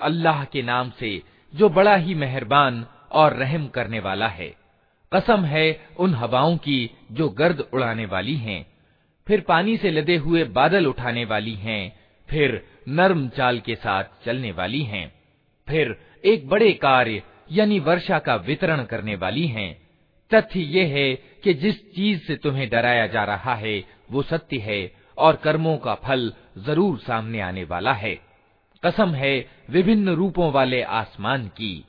अल्लाह के नाम से जो बड़ा ही मेहरबान और रहम करने वाला है कसम है उन हवाओं की जो गर्द उड़ाने वाली हैं, फिर पानी से लदे हुए बादल उठाने वाली हैं, फिर नर्म चाल के साथ चलने वाली हैं, फिर एक बड़े कार्य यानी वर्षा का वितरण करने वाली हैं। तथ्य ये है कि जिस चीज़ से तुम्हें डराया जा रहा है, वो सत्य है और कर्मों का फल ज़रूर सामने आने वाला है। कसम है विभिन्न रूपों वाले आसमान की।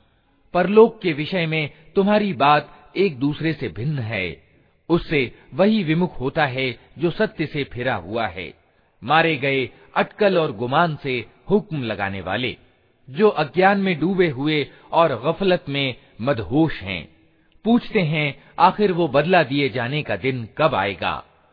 परलोक के विषय में तुम्हारी बात एक दूसरे से भिन्न है। उससे वही विमुख होता है जो सत्य से फिरा हुआ है। मारे गए अटकल और गुमान से हुक्म लगाने वाले, जो अज्ञान में डूबे हुए और गफलत में मदहोश हैं। पूछते हैं आखिर वो बदला दिए जाने का दिन कब आएगा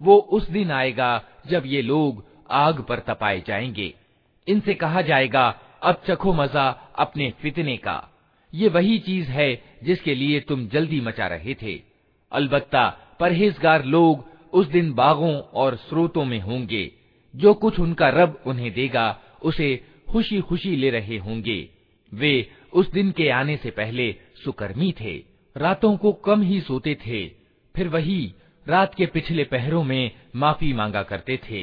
वो उस दिन आएगा जब ये लोग आग पर तपाए जाएंगे इनसे कहा जाएगा अब चखो मजा अपने फितने का ये वही चीज है जिसके लिए तुम जल्दी मचा रहे थे अलबत्ता परहेजगार लोग उस दिन बागों और स्रोतों में होंगे जो कुछ उनका रब उन्हें देगा उसे खुशी खुशी ले रहे होंगे वे उस दिन के आने से पहले सुकर्मी थे रातों को कम ही सोते थे फिर वही रात के पिछले पहरों में माफी मांगा करते थे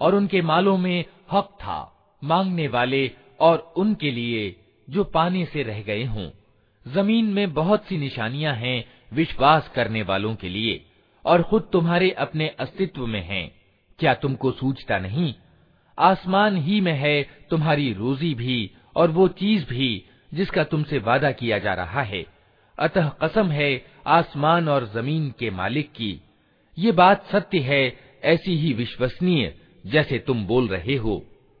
और उनके मालों में हक था मांगने वाले और उनके लिए जो पाने से रह गए हों जमीन में बहुत सी निशानियां हैं विश्वास करने वालों के लिए और खुद तुम्हारे अपने अस्तित्व में हैं। क्या तुमको सूझता नहीं? आसमान ही में है तुम्हारी रोजी भी और वो चीज़ भी जिसका तुमसे वादा किया जा रहा है। अतः कसम है आसमान और ज़मीन के मालिक की। ये बात सत्य है, ऐसी ही विश्वसनीय जैसे तुम बोल रहे हो।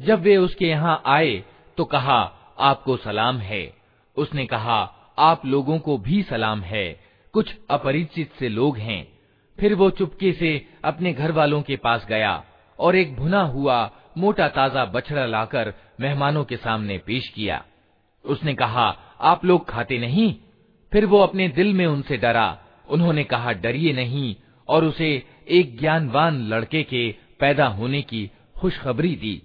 जब वे उसके यहाँ आए तो कहा, आपको सलाम है। उसने कहा, आप लोगों को भी सलाम है। कुछ अपरिचित से लोग हैं। फिर वो चुपके से अपने घर वालों के पास गया, और एक भुना हुआ, मोटा ताज़ा बछड़ा लाकर मेहमानों के सामने पेश किया। उसने कहा, आप लोग खाते नहीं? फिर वो अपने दिल में उनसे डरा। उन्होंने कहा, डरिए नहीं, और उसे एक ज्ञानवान लड़के के पैदा होने की खुशखबरी दी।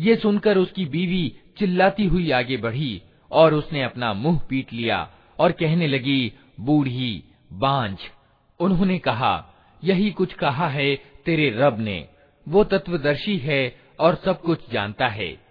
ये सुनकर उसकी बीवी चिल्लाती हुई आगे बढ़ी और उसने अपना मुँह पीट लिया और कहने लगी, बूढ़ी, बांझ। उन्होंने कहा, यही कुछ कहा है तेरे रब ने। वो तत्वदर्शी है और सब कुछ जानता है।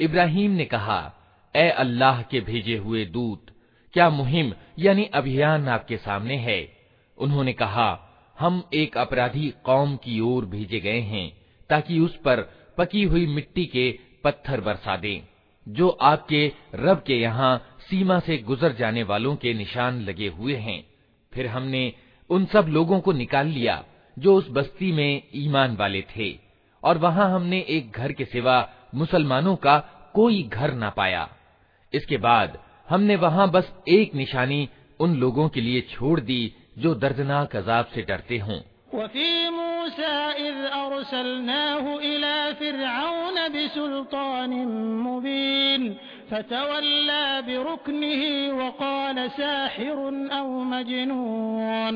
इब्राहिम ने कहा, ए अल्लाह के भेजे हुए दूत, क्या मुहिम, यानी अभियान आपके सामने है? उन्होंने कहा, हम एक अपराधी कौम की ओर भेजे गए हैं, ताकि उस पर पकी हुई मिट्टी के पत्थर बरसा दें, जो आपके रब के यहाँ सीमा से गुजर जाने वालों के निशान लगे हुए हैं। फिर हमने उन सब लोगों को निकाल लिया, जो उस बस्ती में ईमान वाले थे, और वहाँ हमने एक घर के सिवा मुसलमानों का कोई घर न पाया इसके बाद हमने वहां बस एक निशानी उन लोगों के लिए छोड़ दी जो दर्दनाक अजाब से डरते हों फतवल्ला बिरुकनिही वक़ाल साहिरुन औ मजनून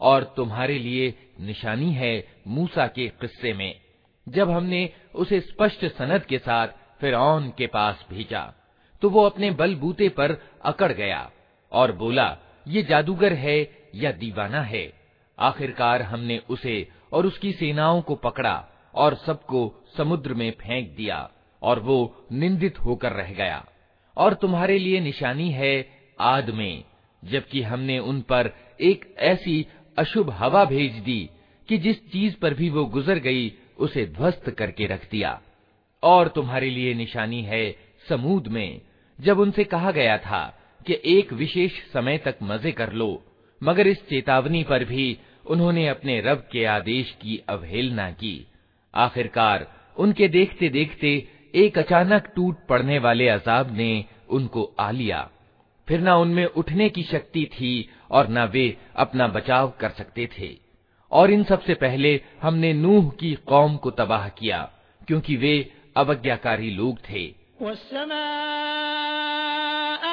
और तुम्हारे लिए निशानी है मूसा के किस्से में जब हमने उसे स्पष्ट सनद के साथ फिर के पास भेजा तो वो अपने बलबूते पर अकड़ गया और बोला ये जादूगर है या दीवाना है आखिरकार हमने उसे और उसकी सेनाओं को पकड़ा और सबको समुद्र में फेंक दिया और वो निंदित होकर रह गया। और तुम्हारे लिए निशानी है आद में, जबकि हमने उन पर एक ऐसी अशुभ हवा भेज दी कि जिस चीज़ पर भी वो गुजर गई, उसे ध्वस्त करके रख दिया। और तुम्हारे लिए निशानी है समूद में, जब उनसे कहा गया था कि एक विशेष समय तक मज़े कर लो, मगर इस चेतावनी पर भी उन्होंने अपने रब के आदेश की अवहेलना की। आखिरकार उनके देखते देखते एक अचानक टूट पड़ने वाले अजाब ने उनको आ लिया। फिर न उनमें उठने की शक्ति थी और न वे अपना बचाव कर सकते थे। और इन सबसे पहले हमने नूह की कौम को तबाह किया, क्योंकि वे अवज्ञाकारी लोग थे।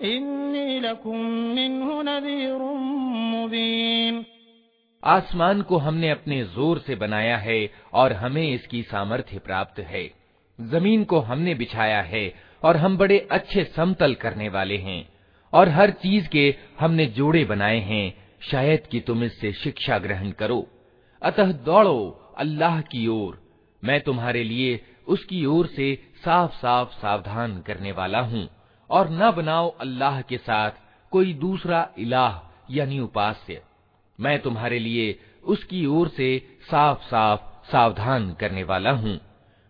इन्नी लकुम मिन्हु मुबीन आसमान को हमने अपने जोर से बनाया है और हमें इसकी सामर्थ्य प्राप्त है जमीन को हमने बिछाया है और हम बड़े अच्छे समतल करने वाले हैं और हर चीज के हमने जोड़े बनाए हैं शायद कि तुम इससे शिक्षा ग्रहण करो अतः दौड़ो अल्लाह की ओर मैं तुम्हारे लिए उसकी ओर से साफ साफ सावधान करने वाला हूँ और न बनाओ अल्लाह के साथ कोई दूसरा इलाह यानी उपास्य मैं तुम्हारे लिए उसकी ओर से साफ साफ सावधान करने वाला हूँ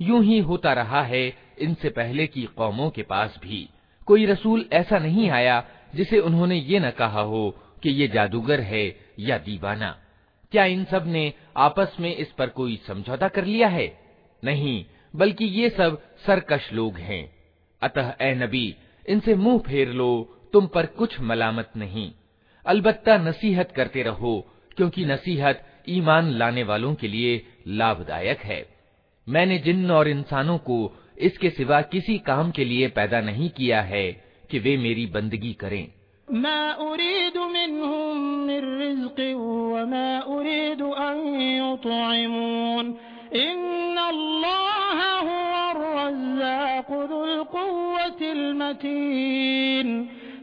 यूं ही होता रहा है इनसे पहले की कौमों के पास भी कोई रसूल ऐसा नहीं आया जिसे उन्होंने ये न कहा हो कि ये जादूगर है या दीवाना। क्या इन सबने आपस में इस पर कोई समझौता कर लिया है? नहीं, बल्कि ये सब सरकश लोग हैं। अतः, ए नबी, इनसे मुँह फेर लो, तुम पर कुछ मलामत नहीं। अलबत्ता नसीहत करते रहो, क्योंकि नसीहत ईमान लाने वालों के लिए लाभदायक है। मैंने जिन और इंसानों को इसके सिवा किसी काम के लिए पैदा नहीं किया है कि वे मेरी बंदगी करें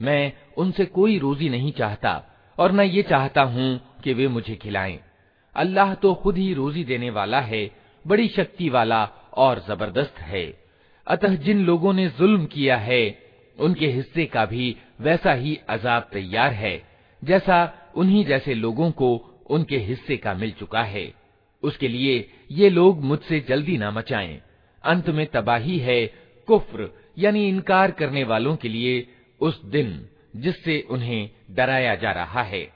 मैं उनसे कोई रोजी नहीं चाहता और न ये चाहता हूँ कि वे मुझे खिलाएं अल्लाह तो खुद ही रोजी देने वाला है बड़ी शक्ति वाला और जबरदस्त है अतः जिन लोगों ने जुल्म किया है उनके हिस्से का भी वैसा ही अजाब तैयार है जैसा उन्हीं जैसे लोगों को उनके हिस्से का मिल चुका है। उसके लिए ये लोग मुझसे जल्दी ना मचाएँ। अंत में तबाही है कुफ्र, यानी इनकार करने वालों के लिए उस दिन जिससे उन्हें डराया जा रहा है।